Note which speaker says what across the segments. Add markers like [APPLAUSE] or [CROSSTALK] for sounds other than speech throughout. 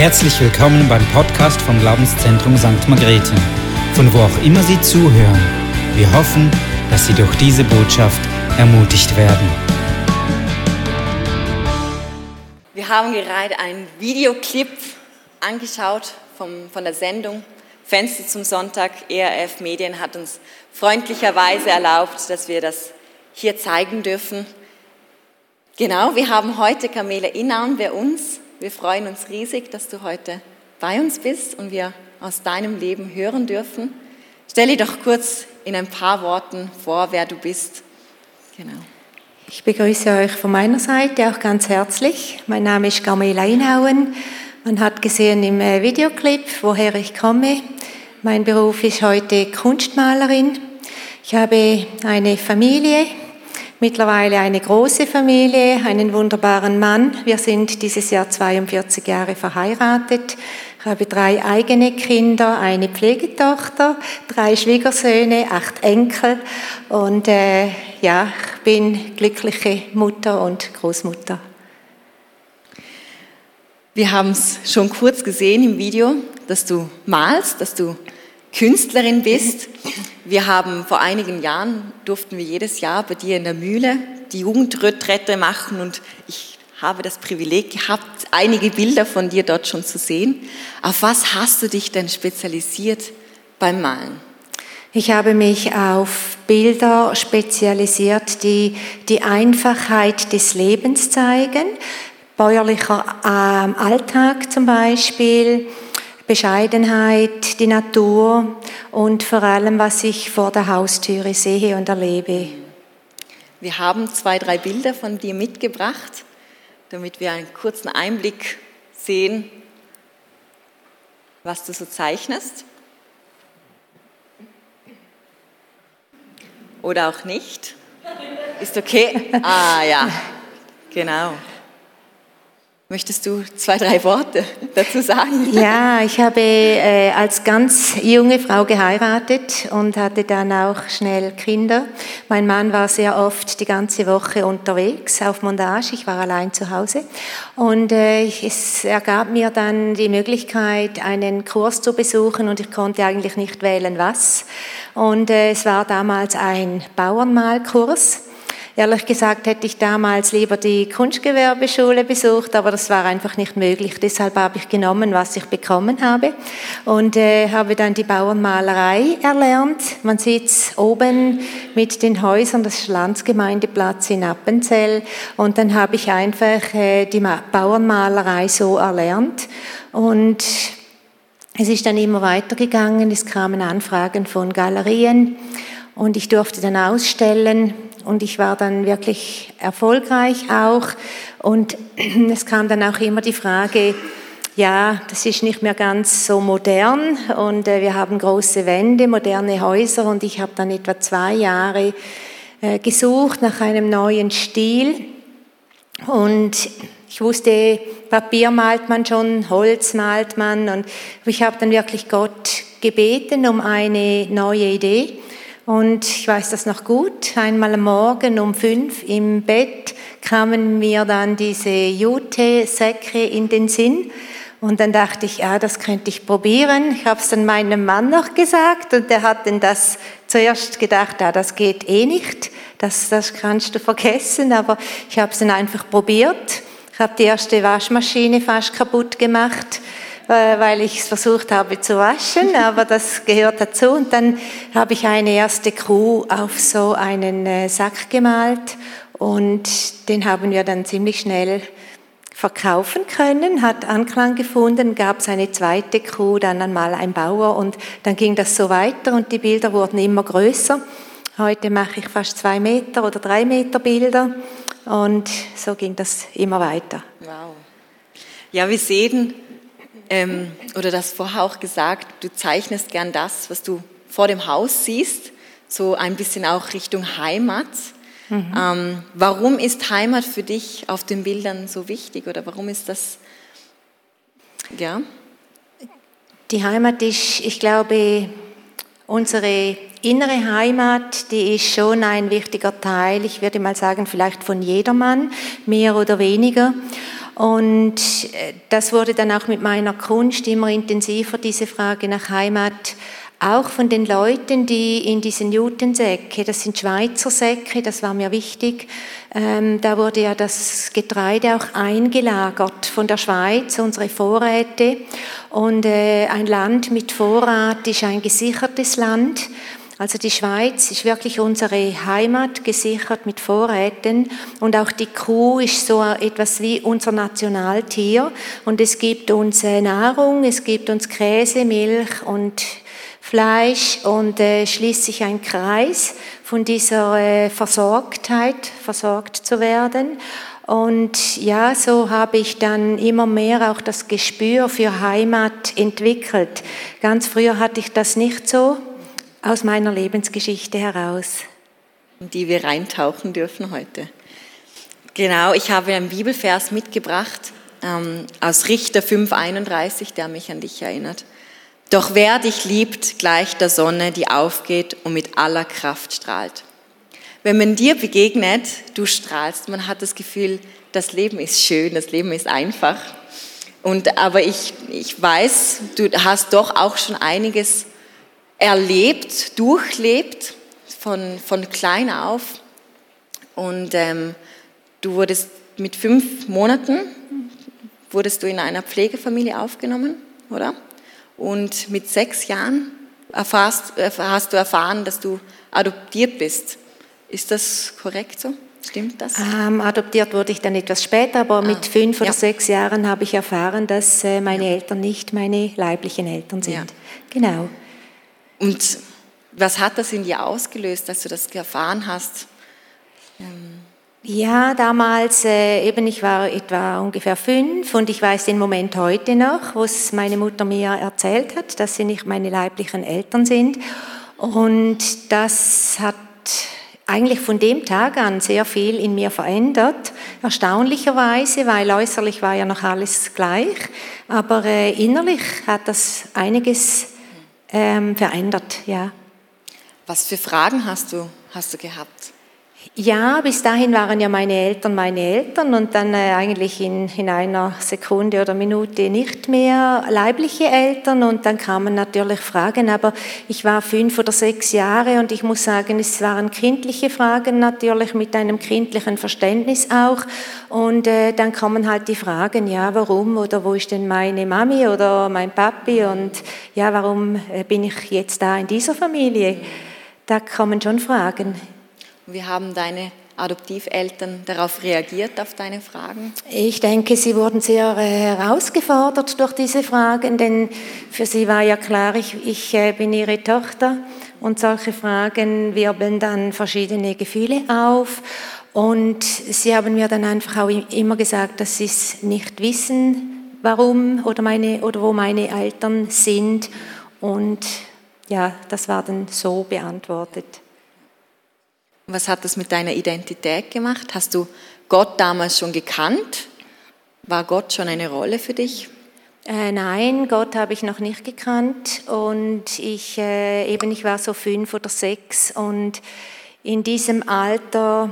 Speaker 1: Herzlich willkommen beim Podcast vom Glaubenszentrum St. Margrethe, von wo auch immer Sie zuhören. Wir hoffen, dass Sie durch diese Botschaft ermutigt werden.
Speaker 2: Wir haben gerade einen Videoclip angeschaut vom, von der Sendung Fenster zum Sonntag. ERF Medien hat uns freundlicherweise erlaubt, dass wir das hier zeigen dürfen. Genau, wir haben heute Kamele Inaun bei uns. Wir freuen uns riesig, dass du heute bei uns bist und wir aus deinem Leben hören dürfen. Stell dir doch kurz in ein paar Worten vor, wer du bist.
Speaker 3: Genau. Ich begrüße euch von meiner Seite auch ganz herzlich. Mein Name ist Gamela Inhauen. Man hat gesehen im äh, Videoclip, woher ich komme. Mein Beruf ist heute Kunstmalerin. Ich habe eine Familie, mittlerweile eine große Familie, einen wunderbaren Mann. Wir sind dieses Jahr 42 Jahre verheiratet. Ich habe drei eigene Kinder, eine Pflegetochter, drei Schwiegersöhne, acht Enkel und äh, ja, ich bin glückliche Mutter und Großmutter.
Speaker 2: Wir haben es schon kurz gesehen im Video, dass du malst, dass du Künstlerin bist. Wir haben vor einigen Jahren, durften wir jedes Jahr bei dir in der Mühle die Jugendretrette machen und ich habe das Privileg gehabt, einige Bilder von dir dort schon zu sehen. Auf was hast du dich denn spezialisiert beim Malen?
Speaker 3: Ich habe mich auf Bilder spezialisiert, die die Einfachheit des Lebens zeigen, bäuerlicher ähm, Alltag zum Beispiel, Bescheidenheit, die Natur und vor allem, was ich vor der Haustüre sehe und erlebe.
Speaker 2: Wir haben zwei, drei Bilder von dir mitgebracht, damit wir einen kurzen Einblick sehen, was du so zeichnest. Oder auch nicht. Ist okay? Ah ja, genau. Möchtest du zwei, drei Worte [LAUGHS] dazu sagen?
Speaker 3: Ja, ich habe äh, als ganz junge Frau geheiratet und hatte dann auch schnell Kinder. Mein Mann war sehr oft die ganze Woche unterwegs auf Montage. Ich war allein zu Hause. Und äh, es ergab mir dann die Möglichkeit, einen Kurs zu besuchen und ich konnte eigentlich nicht wählen, was. Und äh, es war damals ein Bauernmalkurs. Ehrlich gesagt hätte ich damals lieber die Kunstgewerbeschule besucht, aber das war einfach nicht möglich. Deshalb habe ich genommen, was ich bekommen habe und äh, habe dann die Bauernmalerei erlernt. Man sieht es oben mit den Häusern, das ist Landsgemeindeplatz in Appenzell und dann habe ich einfach äh, die Bauernmalerei so erlernt und es ist dann immer weitergegangen. Es kamen Anfragen von Galerien und ich durfte dann ausstellen und ich war dann wirklich erfolgreich auch. Und [CLEARS THROAT] es kam dann auch immer die Frage, ja, das ist nicht mehr ganz so modern. Und äh, wir haben große Wände, moderne Häuser. Und ich habe dann etwa zwei Jahre äh, gesucht nach einem neuen Stil. Und ich wusste, Papier malt man schon, Holz malt man. Und ich habe dann wirklich Gott gebeten um eine neue Idee und ich weiß das noch gut. Einmal am Morgen um fünf im Bett kamen mir dann diese Jute-Säcke in den Sinn. Und dann dachte ich, ja, das könnte ich probieren. Ich habe es dann meinem Mann noch gesagt und der hat dann das zuerst gedacht, ja, das geht eh nicht, das, das kannst du vergessen. Aber ich habe es dann einfach probiert. Ich habe die erste Waschmaschine fast kaputt gemacht weil ich es versucht habe zu waschen, [LAUGHS] aber das gehört dazu. Und dann habe ich eine erste Crew auf so einen äh, Sack gemalt und den haben wir dann ziemlich schnell verkaufen können, hat Anklang gefunden, gab es eine zweite Crew, dann einmal ein Bauer und dann ging das so weiter und die Bilder wurden immer größer. Heute mache ich fast zwei Meter oder drei Meter Bilder und so ging das immer weiter.
Speaker 2: Wow. Ja, wir sehen, ähm, oder das vorher auch gesagt, du zeichnest gern das, was du vor dem Haus siehst, so ein bisschen auch Richtung Heimat. Mhm. Ähm, warum ist Heimat für dich auf den Bildern so wichtig oder warum ist das, ja?
Speaker 3: Die Heimat ist, ich glaube, unsere innere Heimat, die ist schon ein wichtiger Teil, ich würde mal sagen, vielleicht von jedermann, mehr oder weniger. Und äh, das wurde dann auch mit meiner Kunst immer intensiver, diese Frage nach Heimat auch von den Leuten, die in diesen Jutensäcke, das sind Schweizer Säcke, das war mir wichtig, ähm, da wurde ja das Getreide auch eingelagert von der Schweiz, unsere Vorräte. Und äh, ein Land mit Vorrat ist ein gesichertes Land. Also die Schweiz ist wirklich unsere Heimat, gesichert mit Vorräten. Und auch die Kuh ist so etwas wie unser Nationaltier. Und es gibt uns äh, Nahrung, es gibt uns Käse, Milch und Fleisch und äh, schließt sich ein Kreis von dieser äh, Versorgtheit, versorgt zu werden. Und ja, so habe ich dann immer mehr auch das Gespür für Heimat entwickelt. Ganz früher hatte ich das nicht so aus meiner Lebensgeschichte heraus.
Speaker 2: In die wir reintauchen dürfen heute. Genau, ich habe einen Bibelvers mitgebracht ähm, aus Richter 5,31, der mich an dich erinnert. Doch wer dich liebt, gleicht der Sonne, die aufgeht und mit aller Kraft strahlt. Wenn man dir begegnet, du strahlst, man hat das Gefühl, das Leben ist schön, das Leben ist einfach. Und, aber ich, ich weiß, du hast doch auch schon einiges erlebt, durchlebt, von, von klein auf. Und ähm, du wurdest mit fünf Monaten, wurdest du in einer Pflegefamilie aufgenommen, oder? Und mit sechs Jahren erfährst, hast du erfahren, dass du adoptiert bist. Ist das korrekt so? Stimmt das?
Speaker 3: Ähm, adoptiert wurde ich dann etwas später, aber ah, mit fünf oder ja. sechs Jahren habe ich erfahren, dass äh, meine. Eltern nicht meine leiblichen Eltern sind. Ja. Genau.
Speaker 2: Und was hat das in dir ausgelöst, dass du das erfahren hast?
Speaker 3: Ähm ja, damals, äh, eben ich war etwa ungefähr fünf und ich weiß den Moment heute noch, wo es meine Mutter mir erzählt hat, dass sie nicht meine leiblichen Eltern sind. Und das hat eigentlich von dem Tag an sehr viel in mir verändert, erstaunlicherweise, weil äußerlich war ja noch alles gleich, aber äh, innerlich hat das einiges ähm, verändert, ja.
Speaker 2: Was für Fragen hast du, hast du gehabt?
Speaker 3: Ja, bis dahin waren ja meine Eltern meine Eltern und dann äh, eigentlich in, in einer Sekunde oder Minute nicht mehr leibliche Eltern und dann kamen natürlich Fragen, aber ich war fünf oder sechs Jahre und ich muss sagen, es waren kindliche Fragen natürlich mit einem kindlichen Verständnis auch und äh, dann kommen halt die Fragen, ja, warum oder wo ist denn meine Mami oder mein Papi und ja, warum äh, bin ich jetzt da in dieser Familie? Da kommen schon Fragen.
Speaker 2: Wie haben deine Adoptiveltern darauf reagiert, auf deine Fragen?
Speaker 3: Ich denke, sie wurden sehr äh, herausgefordert durch diese Fragen, denn für sie war ja klar, ich, ich äh, bin ihre Tochter und solche Fragen wirbeln dann verschiedene Gefühle auf. Und sie haben mir dann einfach auch immer gesagt, dass sie es nicht wissen, warum oder, meine, oder wo meine Eltern sind. Und ja, das war dann so beantwortet.
Speaker 2: Was hat das mit deiner Identität gemacht? Hast du Gott damals schon gekannt? War Gott schon eine Rolle für dich?
Speaker 3: Äh, nein, Gott habe ich noch nicht gekannt und ich äh, eben ich war so fünf oder sechs und in diesem Alter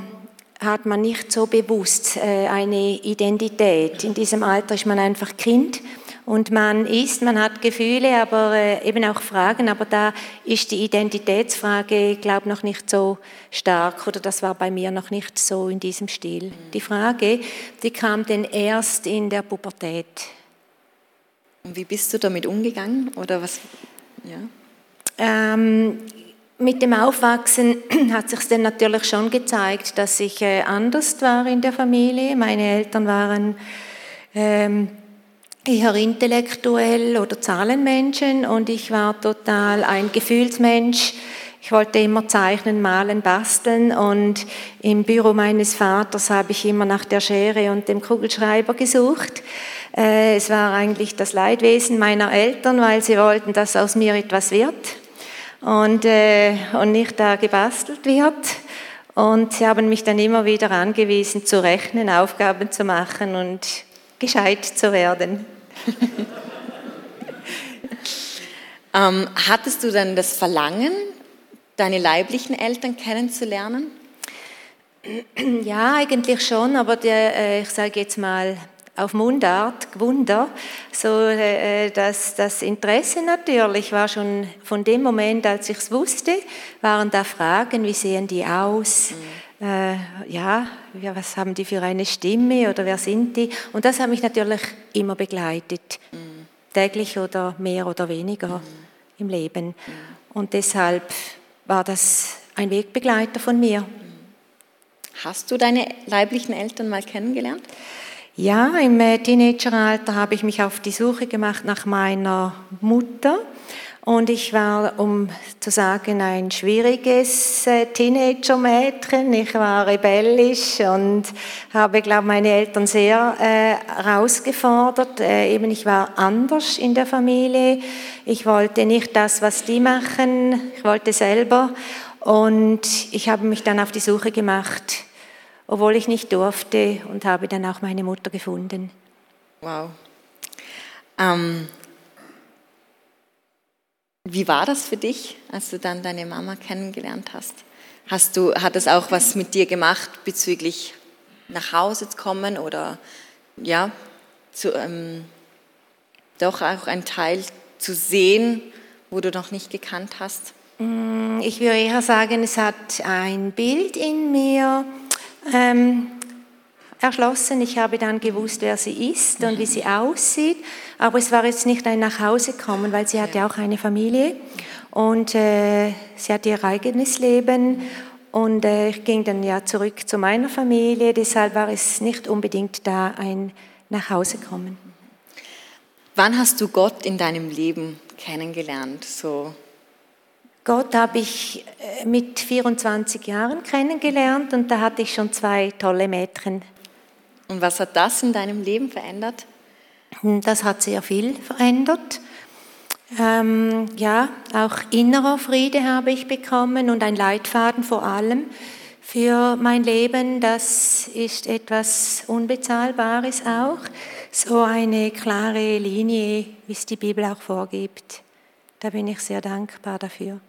Speaker 3: hat man nicht so bewusst äh, eine Identität. In diesem Alter ist man einfach Kind und man ist, man hat Gefühle, aber äh, eben auch Fragen, aber da ist die Identitätsfrage, glaube ich, noch nicht so stark oder das war bei mir noch nicht so in diesem Stil. Die Frage, die kam denn erst in der Pubertät.
Speaker 2: Und wie bist du damit umgegangen oder was? Ja.
Speaker 3: Ähm, mit dem Aufwachsen [CLEARS THROAT] hat sich dann natürlich schon gezeigt, dass ich äh, anders war in der Familie. Meine Eltern waren ähm, eher intellektuell oder Zahlenmenschen und ich war total ein Gefühlsmensch. Ich wollte immer zeichnen, malen, basteln und im Büro meines Vaters habe ich immer nach der Schere und dem Kugelschreiber gesucht. Äh, es war eigentlich das Leidwesen meiner Eltern, weil sie wollten, dass aus mir etwas wird und, äh, und nicht da gebastelt wird. Und sie haben mich dann immer wieder angewiesen, zu rechnen, Aufgaben zu machen und gescheit zu werden. [LAUGHS]
Speaker 2: ähm, hattest du dann das Verlangen, deine leiblichen Eltern kennenzulernen? [CLEARS THROAT]
Speaker 3: Ja, eigentlich schon, aber der, äh, ich sage jetzt mal, auf Mundart Wunder. So, äh, das, das Interesse natürlich war schon von dem Moment, als ich es wusste, waren da Fragen, wie sehen die aus? Mhm. Äh, ja, was haben die für eine Stimme oder wer sind die? Und das hat mich natürlich immer begleitet, mhm. täglich oder mehr oder weniger mhm. im Leben. Mhm. Und deshalb war das ein Wegbegleiter von mir.
Speaker 2: Hast du deine leiblichen Eltern mal kennengelernt?
Speaker 3: Ja, im äh, Teenageralter habe ich mich auf die Suche gemacht nach meiner Mutter. Und ich war, um zu sagen, ein schwieriges äh, Teenager-Mädchen. Ich war rebellisch und habe, glaube ich, meine Eltern sehr äh, herausgefordert. Äh, eben, ich war anders in der Familie. Ich wollte nicht das, was die machen. Ich wollte selber. Und ich habe mich dann auf die Suche gemacht obwohl ich nicht durfte und habe dann auch meine Mutter gefunden.
Speaker 2: Wow. Ähm, wie war das für dich, als du dann deine Mama kennengelernt hast? Hast du, hat es auch was mit dir gemacht bezüglich nach Hause zu kommen oder ja, zu, ähm, doch auch einen Teil zu sehen, wo du noch nicht gekannt hast?
Speaker 3: Mm, ich würde eher sagen, es hat ein Bild in mir ähm, erschlossen. Ich habe dann gewusst, wer sie ist und wie sie aussieht. Aber es war jetzt nicht ein Nachhausekommen, weil sie hatte auch eine Familie und äh, sie hatte ihr eigenes Leben. Und äh, ich ging dann ja zurück zu meiner Familie. Deshalb war es nicht unbedingt da ein Nachhausekommen.
Speaker 2: Wann hast du Gott in deinem Leben kennengelernt? So
Speaker 3: Gott habe ich äh, mit 24 Jahren kennengelernt und da hatte ich schon zwei tolle Mädchen.
Speaker 2: Und was hat das in deinem Leben verändert?
Speaker 3: Hm, das hat sehr viel verändert. Ähm, ja, auch innerer Friede habe ich bekommen und ein Leitfaden vor allem für mein Leben. Das ist etwas Unbezahlbares auch. So eine klare Linie, wie es die Bibel auch vorgibt. Da bin ich sehr dankbar dafür.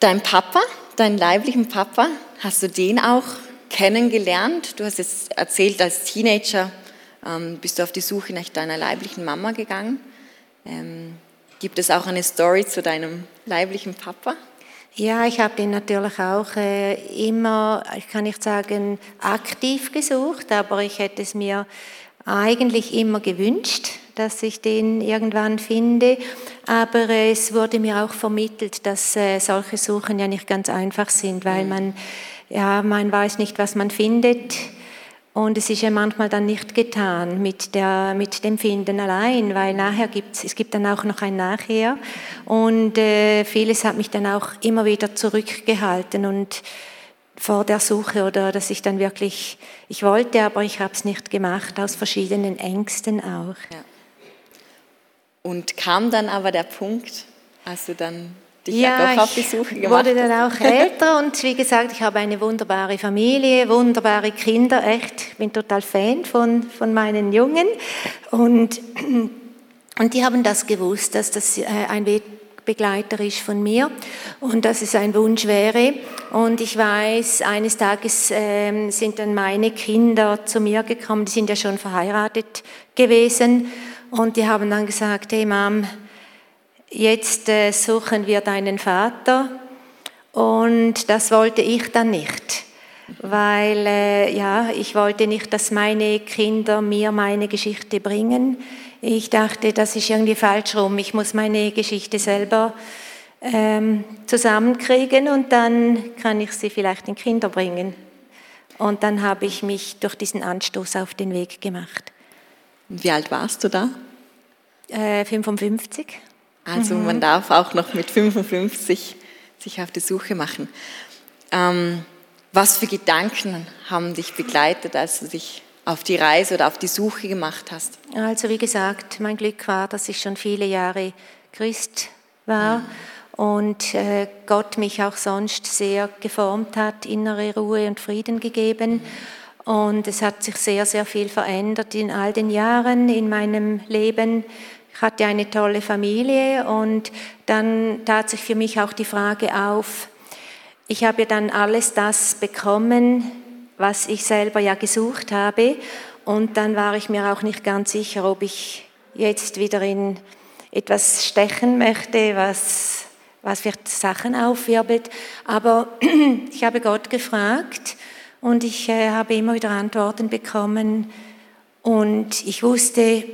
Speaker 2: Dein Papa, deinen leiblichen Papa, hast du den auch kennengelernt? Du hast jetzt erzählt, als Teenager ähm, bist du auf die Suche nach deiner leiblichen Mama gegangen. Ähm, gibt es auch eine Story zu deinem leiblichen Papa?
Speaker 3: Ja, ich habe den natürlich auch äh, immer, ich kann nicht sagen, aktiv gesucht, aber ich hätte es mir eigentlich immer gewünscht, dass ich den irgendwann finde. Aber es wurde mir auch vermittelt, dass äh, solche Suchen ja nicht ganz einfach sind, weil mhm. man, ja, man weiß nicht, was man findet. Und es ist ja manchmal dann nicht getan mit, der, mit dem Finden allein, weil nachher gibt es gibt dann auch noch ein Nachher. Und äh, vieles hat mich dann auch immer wieder zurückgehalten und vor der Suche oder dass ich dann wirklich, ich wollte, aber ich habe es nicht gemacht, aus verschiedenen Ängsten auch. Ja.
Speaker 2: Und kam dann aber der Punkt, als du dann dich ja, doch auf die Suche gemacht
Speaker 3: wurde dann auch älter und wie gesagt, ich habe eine wunderbare Familie, wunderbare Kinder, echt, ich bin total Fan von, von meinen Jungen. Und, und die haben das gewusst, dass das äh, ein Wegbegleiter ist von mir und dass es ein Wunsch wäre. Und ich weiß, eines Tages äh, sind dann meine Kinder zu mir gekommen, die sind ja schon verheiratet gewesen und die haben dann gesagt, hey Mom, jetzt äh, suchen wir deinen Vater. Und das wollte ich dann nicht, weil äh, ja, ich wollte nicht, dass meine Kinder mir meine Geschichte bringen. Ich dachte, das ist irgendwie falsch rum. Ich muss meine Geschichte selber ähm, zusammenkriegen und dann kann ich sie vielleicht den Kinder bringen. Und dann habe ich mich durch diesen Anstoß auf den Weg gemacht.
Speaker 2: Wie alt warst du da?
Speaker 3: Äh, 55.
Speaker 2: Also mhm. man darf auch noch mit 55 sich auf die Suche machen. Ähm, was für Gedanken haben dich begleitet, als du dich auf die Reise oder auf die Suche gemacht hast?
Speaker 3: Also wie gesagt, mein Glück war, dass ich schon viele Jahre Christ war. Mhm und äh, Gott mich auch sonst sehr geformt hat, innere Ruhe und Frieden gegeben. Und es hat sich sehr, sehr viel verändert in all den Jahren in meinem Leben. Ich hatte eine tolle Familie und dann tat sich für mich auch die Frage auf, ich habe dann alles das bekommen, was ich selber ja gesucht habe. Und dann war ich mir auch nicht ganz sicher, ob ich jetzt wieder in etwas stechen möchte, was, was wird Sachen aufwirbelt. Aber [CLEARS THROAT] ich habe Gott gefragt und ich äh, habe immer wieder Antworten bekommen. Und ich wusste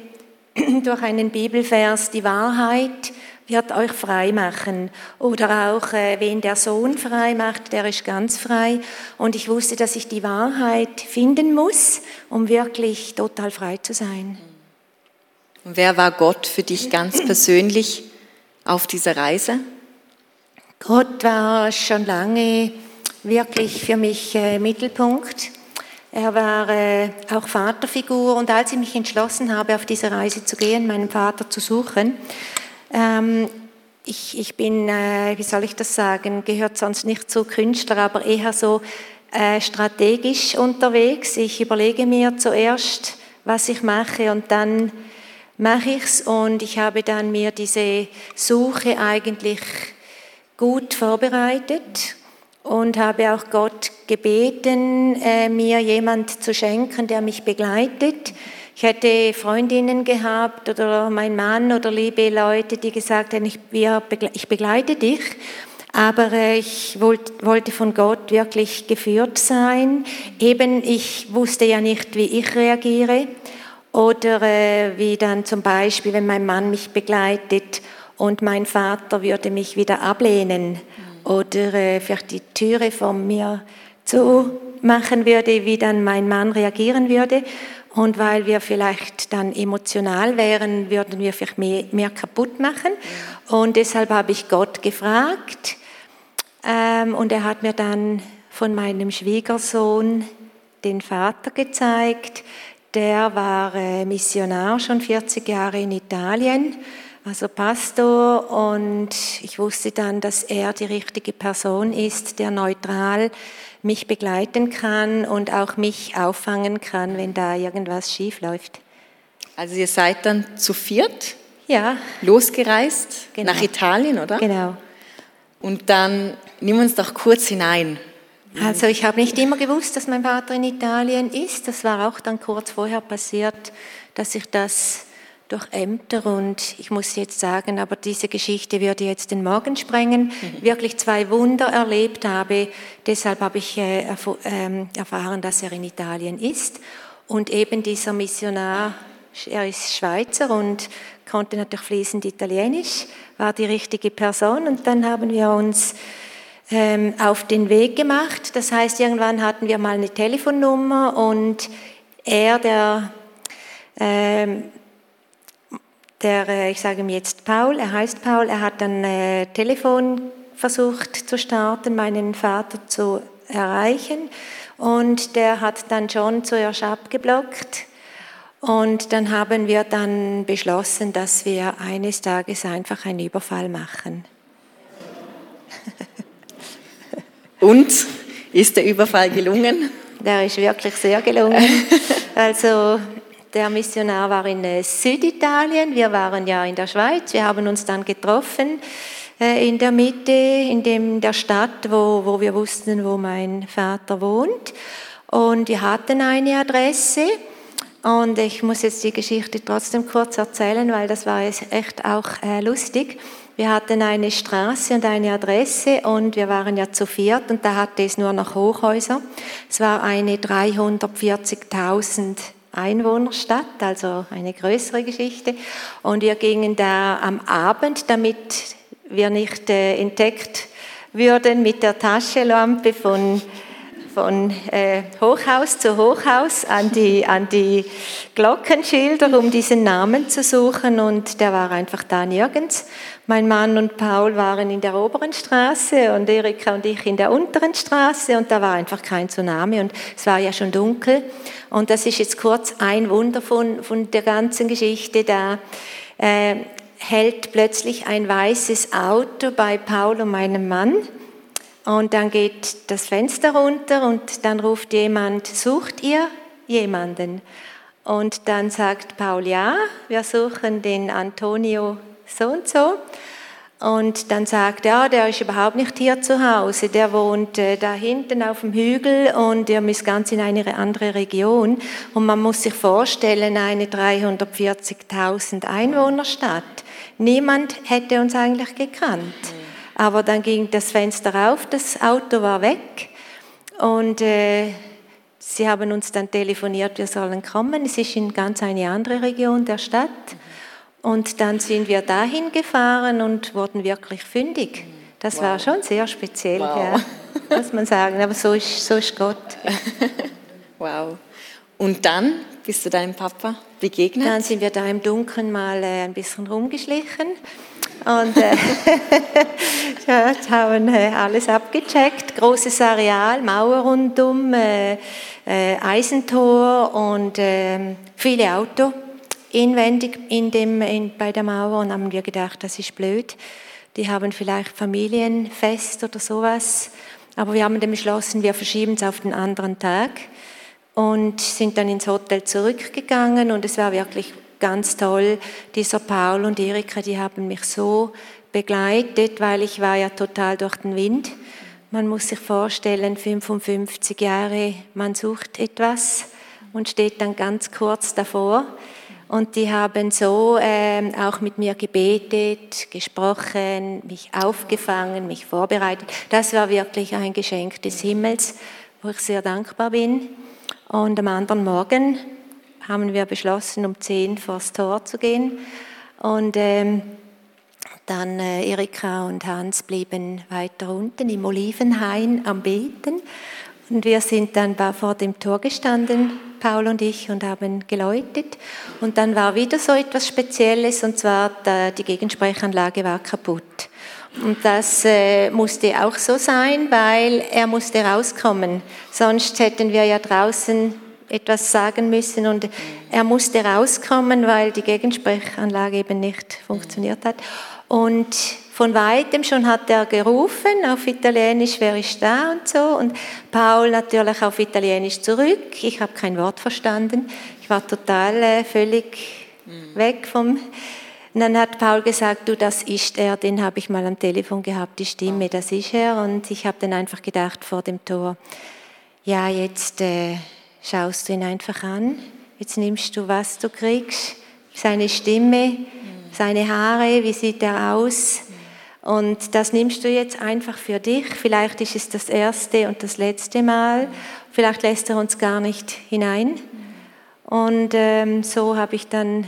Speaker 3: [CLEARS THROAT] durch einen Bibelvers, die Wahrheit wird euch frei machen. Oder auch, äh, wen der Sohn frei macht, der ist ganz frei. Und ich wusste, dass ich die Wahrheit finden muss, um wirklich total frei zu sein.
Speaker 2: Und wer war Gott für dich ganz persönlich auf dieser Reise?
Speaker 3: Gott war schon lange wirklich für mich äh, Mittelpunkt. Er war äh, auch Vaterfigur und als ich mich entschlossen habe, auf diese Reise zu gehen, meinen Vater zu suchen, ähm, ich, ich bin, äh, wie soll ich das sagen, gehört sonst nicht zu Künstler, aber eher so äh, strategisch unterwegs. Ich überlege mir zuerst, was ich mache und dann mache ich es und ich habe dann mir diese Suche eigentlich gut vorbereitet und habe auch Gott gebeten, äh, mir jemand zu schenken, der mich begleitet ich hätte Freundinnen gehabt oder mein Mann oder liebe Leute, die gesagt haben, ich, ich begleite dich. Aber äh, ich wollte von Gott wirklich geführt sein. Eben, ich wusste ja nicht, wie ich reagiere. Oder äh, wie dann zum Beispiel, wenn mein Mann mich begleitet und mein Vater würde mich wieder ablehnen. Oder äh, vielleicht die Türe von mir zu machen würde, wie dann mein Mann reagieren würde. Und weil wir vielleicht dann emotional wären, würden wir vielleicht mehr, mehr kaputt machen. Und deshalb habe ich Gott gefragt. Ähm, und er hat mir dann von meinem Schwiegersohn den Vater gezeigt. Der war äh, Missionar schon 40 Jahre in Italien, also Pastor. Und ich wusste dann, dass er die richtige Person ist, der neutral mich begleiten kann und auch mich auffangen kann, wenn da irgendwas schief läuft.
Speaker 2: Also ihr seid dann zu viert
Speaker 3: ja.
Speaker 2: losgereist genau. nach Italien, oder?
Speaker 3: Genau.
Speaker 2: Und dann nimm uns doch kurz hinein.
Speaker 3: Also ich habe nicht immer gewusst, dass mein Vater in Italien ist. Das war auch dann kurz vorher passiert, dass ich das durch Ämter und ich muss jetzt sagen, aber diese Geschichte würde jetzt den Morgen sprengen, mhm. wirklich zwei Wunder erlebt habe. Deshalb habe ich äh, ähm, erfahren, dass er in Italien ist. Und eben dieser Missionar, er ist Schweizer und konnte natürlich fließend Italienisch, war die richtige Person. Und dann haben wir uns ähm, auf den Weg gemacht. Das heißt, irgendwann hatten wir mal eine Telefonnummer und er, der ähm, der, äh, ich sage ihm jetzt Paul, er heißt Paul, er hat ein äh, Telefon versucht zu starten, meinen Vater zu erreichen und der hat dann schon zuerst abgeblockt und dann haben wir dann beschlossen, dass wir eines Tages einfach einen Überfall machen. [LAUGHS]
Speaker 2: Und ist der Überfall gelungen?
Speaker 3: Der ist wirklich sehr gelungen. [LAUGHS] Also der Missionar war in äh, Süditalien, wir waren ja in der Schweiz, wir haben uns dann getroffen äh, in der Mitte, in dem, der Stadt, wo, wo wir wussten, wo mein Vater wohnt. Und wir hatten eine Adresse. Und ich muss jetzt die Geschichte trotzdem kurz erzählen, weil das war echt auch äh, lustig. Wir hatten eine Straße und eine Adresse und wir waren ja zu viert und da hatte es nur noch Hochhäuser. Es war eine 340.000 Einwohnerstadt, also eine größere Geschichte. Und wir gingen da am Abend, damit wir nicht äh, entdeckt würden, mit der Taschenlampe von von äh, Hochhaus zu Hochhaus an die, an die Glockenschilder, um diesen Namen zu suchen und der war einfach da nirgends. Mein Mann und Paul waren in der oberen Straße und Erika und ich in der unteren Straße und da war einfach kein Tsunami und es war ja schon dunkel und das ist jetzt kurz ein Wunder von, von der ganzen Geschichte. Da äh, hält plötzlich ein weißes Auto bei Paul und meinem Mann und dann geht das Fenster runter und dann ruft jemand, sucht ihr jemanden? Und dann sagt Paul, ja, wir suchen den Antonio so und so. Und dann sagt er, ja, der ist überhaupt nicht hier zu Hause, der wohnt äh, da hinten auf dem Hügel und er ist ganz in eine andere Region. Und man muss sich vorstellen, eine 340.000 Einwohnerstadt. Niemand hätte uns eigentlich gekannt. Aber dann ging das Fenster auf, das Auto war weg und äh, sie haben uns dann telefoniert, wir sollen kommen. Es ist in ganz eine andere Region der Stadt. Und dann sind wir dahin gefahren und wurden wirklich fündig. Das wow. war schon sehr speziell, wow. ja, muss man sagen. Aber so ist, so ist Gott. [LAUGHS]
Speaker 2: wow. Und dann bist du deinem Papa begegnet?
Speaker 3: Dann sind wir da im Dunkeln mal äh, ein bisschen rumgeschlichen und äh, [LAUGHS] ja, haben äh, alles abgecheckt. Großes Areal, Mauer rundum, äh, Eisentor und ähm, viele Autos inwendig in dem, in, bei der Mauer und haben wir gedacht, das ist blöd. Die haben vielleicht Familienfest oder sowas. Aber wir haben dann beschlossen, wir verschieben es auf den anderen Tag und sind dann ins Hotel zurückgegangen und es war wirklich ganz toll. Dieser Paul und Erika, die haben mich so begleitet, weil ich war ja total durch den Wind. Man muss sich vorstellen, 55 Jahre, man sucht etwas und steht dann ganz kurz davor. Und die haben so ähm, auch mit mir gebetet, gesprochen, mich aufgefangen, mich vorbereitet. Das war wirklich ein Geschenk des Himmels, wo ich sehr dankbar bin. Und am anderen Morgen haben wir beschlossen, um 10 vors Tor zu gehen. Und ähm, dann äh, Erika und Hans blieben weiter unten im Olivenhain am Beten. Und wir sind dann vor dem Tor gestanden Paul und ich, und haben geläutet. Und dann war wieder so etwas Spezielles, und zwar die Gegensprechanlage war kaputt. Und das äh, musste auch so sein, weil er musste rauskommen. Sonst hätten wir ja draußen etwas sagen müssen und er musste rauskommen, weil die Gegensprechanlage eben nicht funktioniert hat. Und von weitem schon hat er gerufen auf Italienisch, wer ist da und so. Und Paul natürlich auf Italienisch zurück. Ich habe kein Wort verstanden. Ich war total äh, völlig mhm. weg vom. Und dann hat Paul gesagt, du, das ist er, den habe ich mal am Telefon gehabt, die Stimme, das ist er. Und ich habe dann einfach gedacht vor dem Tor, ja, jetzt äh, schaust du ihn einfach an, jetzt nimmst du, was du kriegst, seine Stimme, mhm. seine Haare, wie sieht er aus, und das nimmst du jetzt einfach für dich. Vielleicht ist es das erste und das letzte Mal. Vielleicht lässt er uns gar nicht hinein. Und ähm, so habe ich dann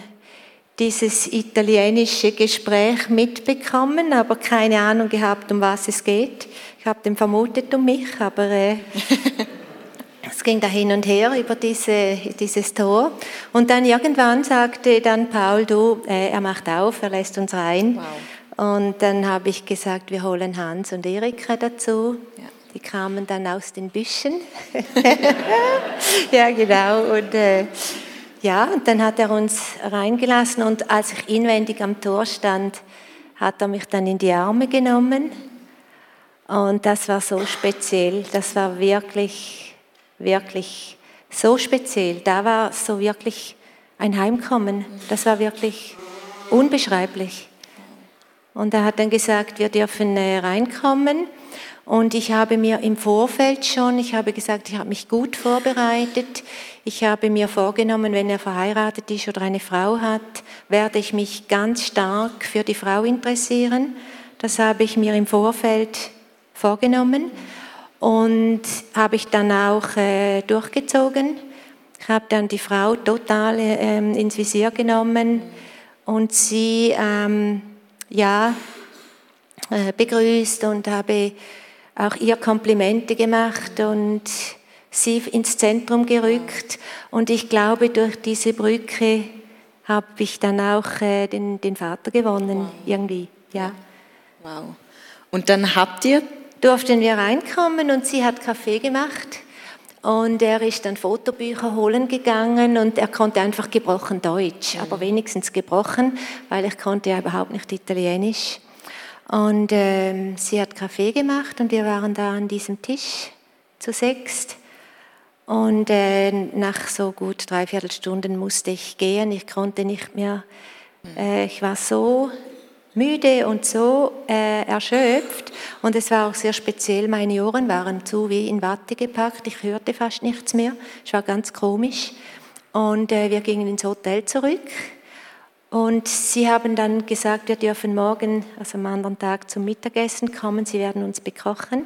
Speaker 3: dieses italienische Gespräch mitbekommen, aber keine Ahnung gehabt, um was es geht. Ich habe den vermutet um mich, aber äh, [LAUGHS] es ging da hin und her über diese, dieses Tor. Und dann irgendwann sagte dann Paul, du, äh, er macht auf, er lässt uns rein. Wow. Und dann habe ich gesagt, wir holen Hans und Erika dazu. Ja. Die kamen dann aus den Büschen. [LAUGHS] ja, genau. Und äh, ja, und dann hat er uns reingelassen und als ich inwendig am Tor stand, hat er mich dann in die Arme genommen. Und das war so speziell. Das war wirklich, wirklich so speziell. Da war so wirklich ein Heimkommen. Das war wirklich unbeschreiblich. Und er hat dann gesagt, wir dürfen reinkommen. Und ich habe mir im Vorfeld schon, ich habe gesagt, ich habe mich gut vorbereitet. Ich habe mir vorgenommen, wenn er verheiratet ist oder eine Frau hat, werde ich mich ganz stark für die Frau interessieren. Das habe ich mir im Vorfeld vorgenommen und habe ich dann auch äh, durchgezogen. Ich habe dann die Frau total äh, ins Visier genommen und sie ähm, ja, äh, begrüßt und habe auch ihr Komplimente gemacht und sie ins Zentrum gerückt. Und ich glaube, durch diese Brücke habe ich dann auch äh, den, den Vater gewonnen, wow. irgendwie. Ja.
Speaker 2: Wow. Und dann habt ihr?
Speaker 3: Durften wir reinkommen und sie hat Kaffee gemacht. Und er ist dann Fotobücher holen gegangen und er konnte einfach gebrochen Deutsch, aber wenigstens gebrochen, weil ich konnte ja überhaupt nicht Italienisch. Und ähm, sie hat Kaffee gemacht und wir waren da an diesem Tisch zu sechst. Und äh, nach so gut dreiviertel Stunden musste ich gehen. Ich konnte nicht mehr. Äh, ich war so müde und so äh, erschöpft. Und es war auch sehr speziell, meine Ohren waren zu wie in Watte gepackt, ich hörte fast nichts mehr. Es war ganz komisch. Und äh, wir gingen ins Hotel zurück. Und sie haben dann gesagt, wir dürfen morgen, also am anderen Tag, zum Mittagessen kommen, sie werden uns bekochen.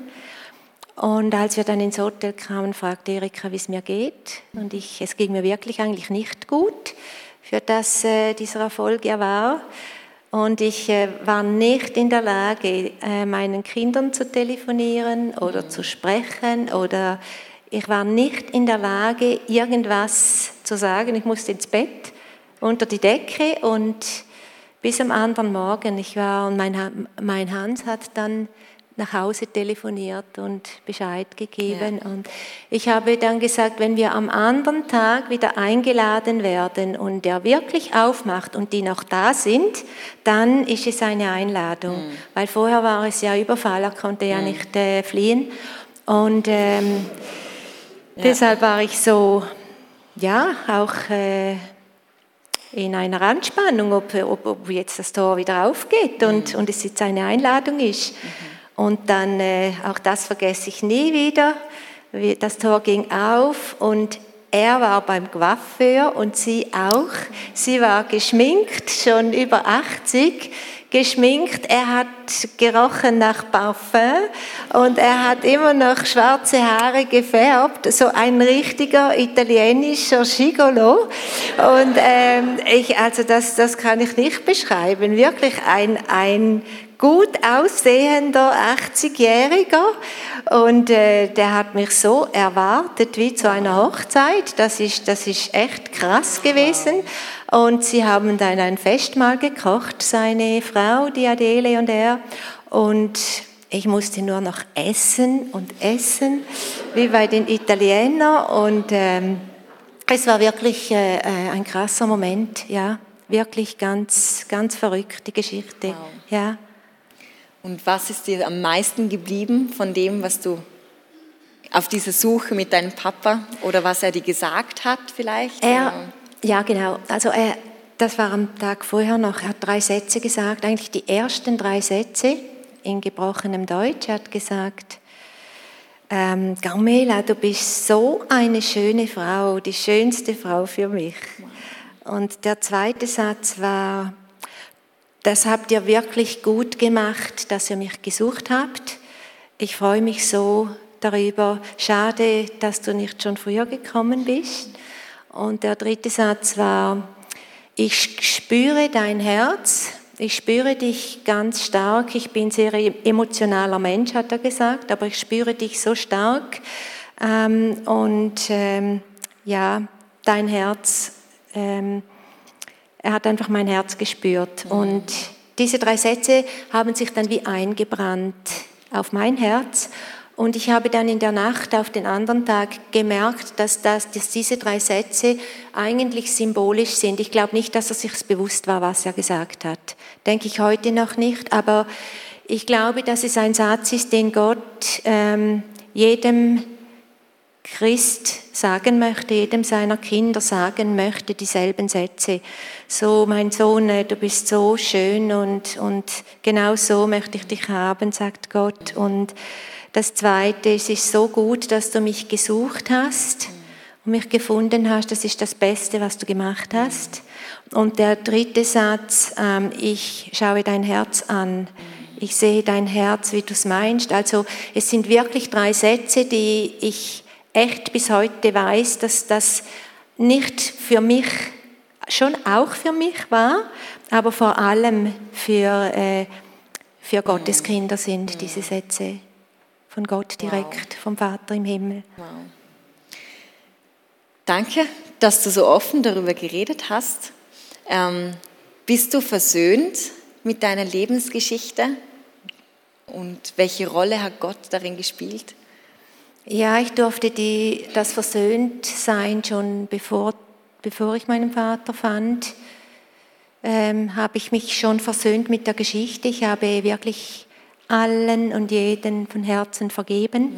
Speaker 3: Und als wir dann ins Hotel kamen, fragte Erika, wie es mir geht. Und ich, es ging mir wirklich eigentlich nicht gut, für das äh, dieser Erfolg ja war. Und ich äh, war nicht in der Lage, äh, meinen Kindern zu telefonieren oder zu sprechen oder ich war nicht in der Lage, irgendwas zu sagen. Ich musste ins Bett, unter die Decke und bis am anderen Morgen. Ich war und mein, mein Hans hat dann nach Hause telefoniert und Bescheid gegeben. Ja. Und ich habe dann gesagt, wenn wir am anderen Tag wieder eingeladen werden und der wirklich aufmacht und die noch da sind, dann ist es eine Einladung. Mhm. Weil vorher war es ja Überfall, er konnte ja mhm. nicht äh, fliehen. Und ähm, ja. deshalb war ich so, ja, auch... Äh, in einer Anspannung, ob, ob, ob, jetzt das Tor wieder aufgeht und, mhm. und es jetzt eine Einladung ist. Mhm. Und dann, äh, auch das vergesse ich nie wieder, das Tor ging auf und er war beim Coiffeur und sie auch. Sie war geschminkt, schon über 80, geschminkt. Er hat gerochen nach Parfum und er hat immer noch schwarze Haare gefärbt, so ein richtiger italienischer Gigolo. Und ähm, ich, also das, das kann ich nicht beschreiben. Wirklich ein, ein gut aussehender 80-Jähriger und äh, der hat mich so erwartet wie zu einer Hochzeit. Das ist, das ist echt krass gewesen. Und sie haben dann ein Festmahl gekocht, seine Frau, die Adele und er. Und ich musste nur noch essen und essen, wie bei den Italienern. Und ähm, es war wirklich äh, äh ein krasser Moment, ja. Wirklich ganz, ganz verrückte Geschichte, wow. ja.
Speaker 2: Und was ist dir am meisten geblieben von dem, was du auf dieser Suche mit deinem Papa oder was er dir gesagt hat vielleicht?
Speaker 3: Er, ja, genau. Also er, das war am Tag vorher noch. Er hat drei Sätze gesagt, eigentlich die ersten drei Sätze in gebrochenem Deutsch. Er hat gesagt, ähm, Carmela, du bist so eine schöne Frau, die schönste Frau für mich. Und der zweite Satz war, das habt ihr wirklich gut gemacht, dass ihr mich gesucht habt. Ich freue mich so darüber. Schade, dass du nicht schon früher gekommen bist. Und der dritte Satz war, ich spüre dein Herz, ich spüre dich ganz stark. Ich bin ein sehr emotionaler Mensch, hat er gesagt, aber ich spüre dich so stark. Ähm, und ähm, ja, dein Herz ähm, er hat einfach mein Herz gespürt. Und diese drei Sätze haben sich dann wie eingebrannt auf mein Herz. Und ich habe dann in der Nacht auf den anderen Tag gemerkt, dass, das, dass diese drei Sätze eigentlich symbolisch sind. Ich glaube nicht, dass er sich bewusst war, was er gesagt hat. Denke ich heute noch nicht. Aber ich glaube, dass es ein Satz ist, den Gott ähm, jedem Christ sagen möchte, jedem seiner Kinder sagen möchte, dieselben Sätze. So, mein Sohn, äh, du bist so schön und, und genau so möchte ich dich haben, sagt Gott. Und das Zweite, es ist so gut, dass du mich gesucht hast und mich gefunden hast. Das ist das Beste, was du gemacht hast. Und der dritte Satz, ähm, ich schaue dein Herz an. Ich sehe dein Herz, wie du es meinst. Also es sind wirklich drei Sätze, die ich echt bis heute weiß, dass das nicht für mich, schon auch für mich war, aber vor allem für, äh, für Gottes Kinder sind diese Sätze von Gott direkt, wow. vom Vater im Himmel. Wow.
Speaker 2: Danke, dass du so offen darüber geredet hast. Ähm, bist du versöhnt mit deiner Lebensgeschichte? Und welche Rolle hat Gott darin gespielt?
Speaker 3: Ja, ich durfte die, das Versöhntsein schon bevor, bevor ich meinen Vater fand, ähm, habe ich mich schon versöhnt mit der Geschichte. Ich habe wirklich allen und jeden von Herzen vergeben.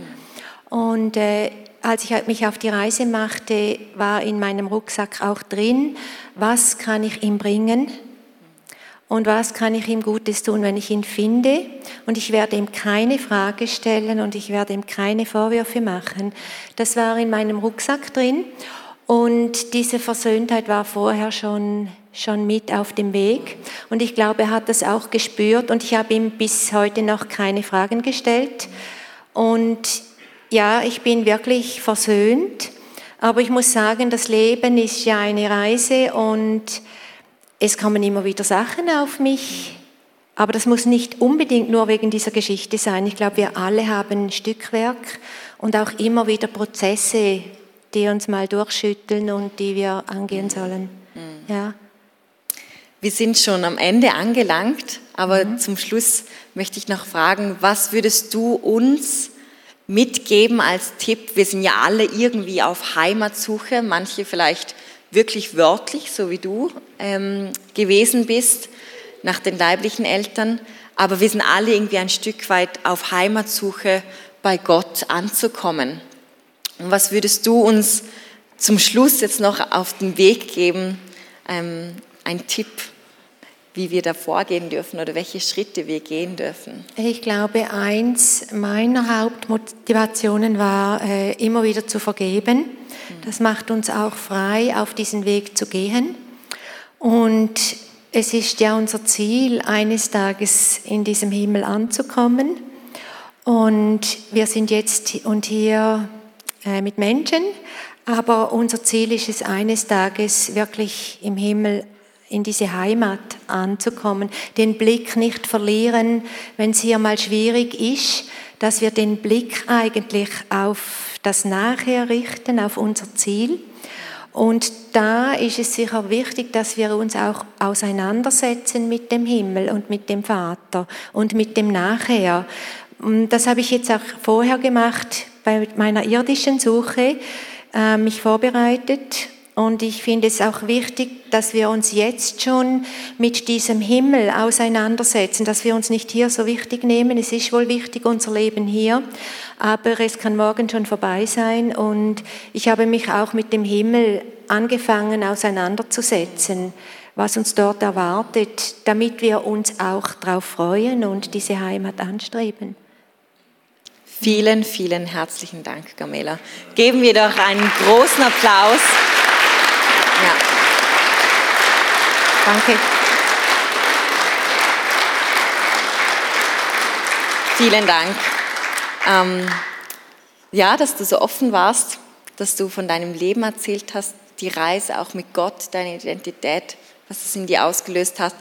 Speaker 3: Und äh, als ich mich auf die Reise machte, war in meinem Rucksack auch drin, was kann ich ihm bringen? Und was kann ich ihm Gutes tun, wenn ich ihn finde. Und ich werde ihm keine Frage stellen und ich werde ihm keine Vorwürfe machen. Das war in meinem Rucksack drin. Und diese Versöhntheit war vorher schon, schon mit auf dem Weg. Und ich glaube, er hat das auch gespürt. Und ich habe ihm bis heute noch keine Fragen gestellt. Und ja, ich bin wirklich versöhnt. Aber ich muss sagen, das Leben ist ja eine Reise und es kommen immer wieder Sachen auf mich. Aber das muss nicht unbedingt nur wegen dieser Geschichte sein. Ich glaube, wir alle haben Stückwerk und auch immer wieder Prozesse, die uns mal durchschütteln und die wir angehen sollen. Mhm. Ja.
Speaker 2: Wir sind schon am Ende angelangt, aber mhm. zum Schluss möchte ich noch fragen, was würdest du uns mitgeben als Tipp? Wir sind ja alle irgendwie auf Heimatsuche, manche vielleicht wirklich wörtlich, so wie du ähm, gewesen bist, nach den leiblichen Eltern, aber wir sind alle irgendwie ein Stück weit auf Heimatsuche bei Gott anzukommen. Und was würdest du uns zum Schluss jetzt noch auf den Weg geben, ähm, ein Tipp, wie wir da vorgehen dürfen oder welche Schritte wir gehen dürfen?
Speaker 3: Ich glaube, eins meiner Hauptmotivationen war, äh, immer wieder zu vergeben. Das macht uns auch frei, auf diesen Weg zu gehen. Und es ist ja unser Ziel, eines Tages in diesem Himmel anzukommen. Und wir sind jetzt und hier äh, mit Menschen. Aber unser Ziel ist es, eines Tages wirklich im Himmel in diese Heimat anzukommen, den Blick nicht verlieren, wenn es hier mal schwierig ist, dass wir den Blick eigentlich auf das Nachher richten, auf unser Ziel. Und da ist es sicher wichtig, dass wir uns auch auseinandersetzen mit dem Himmel und mit dem Vater und mit dem Nachher. Das habe ich jetzt auch vorher gemacht bei meiner irdischen Suche, äh, mich vorbereitet. Und ich finde es auch wichtig, dass wir uns jetzt schon mit diesem Himmel auseinandersetzen, dass wir uns nicht hier so wichtig nehmen. Es ist wohl wichtig, unser Leben hier, aber es kann morgen schon vorbei sein. Und ich habe mich auch mit dem Himmel angefangen auseinanderzusetzen, was uns dort erwartet, damit wir uns auch darauf freuen und diese Heimat anstreben.
Speaker 2: Vielen, vielen herzlichen Dank, Gamela. Geben wir doch einen großen Applaus. Ja.
Speaker 3: Danke.
Speaker 2: Vielen Dank. Ähm, ja, dass du so offen warst, dass du von deinem Leben erzählt hast, die Reise auch mit Gott, deine Identität, was es in dir ausgelöst hat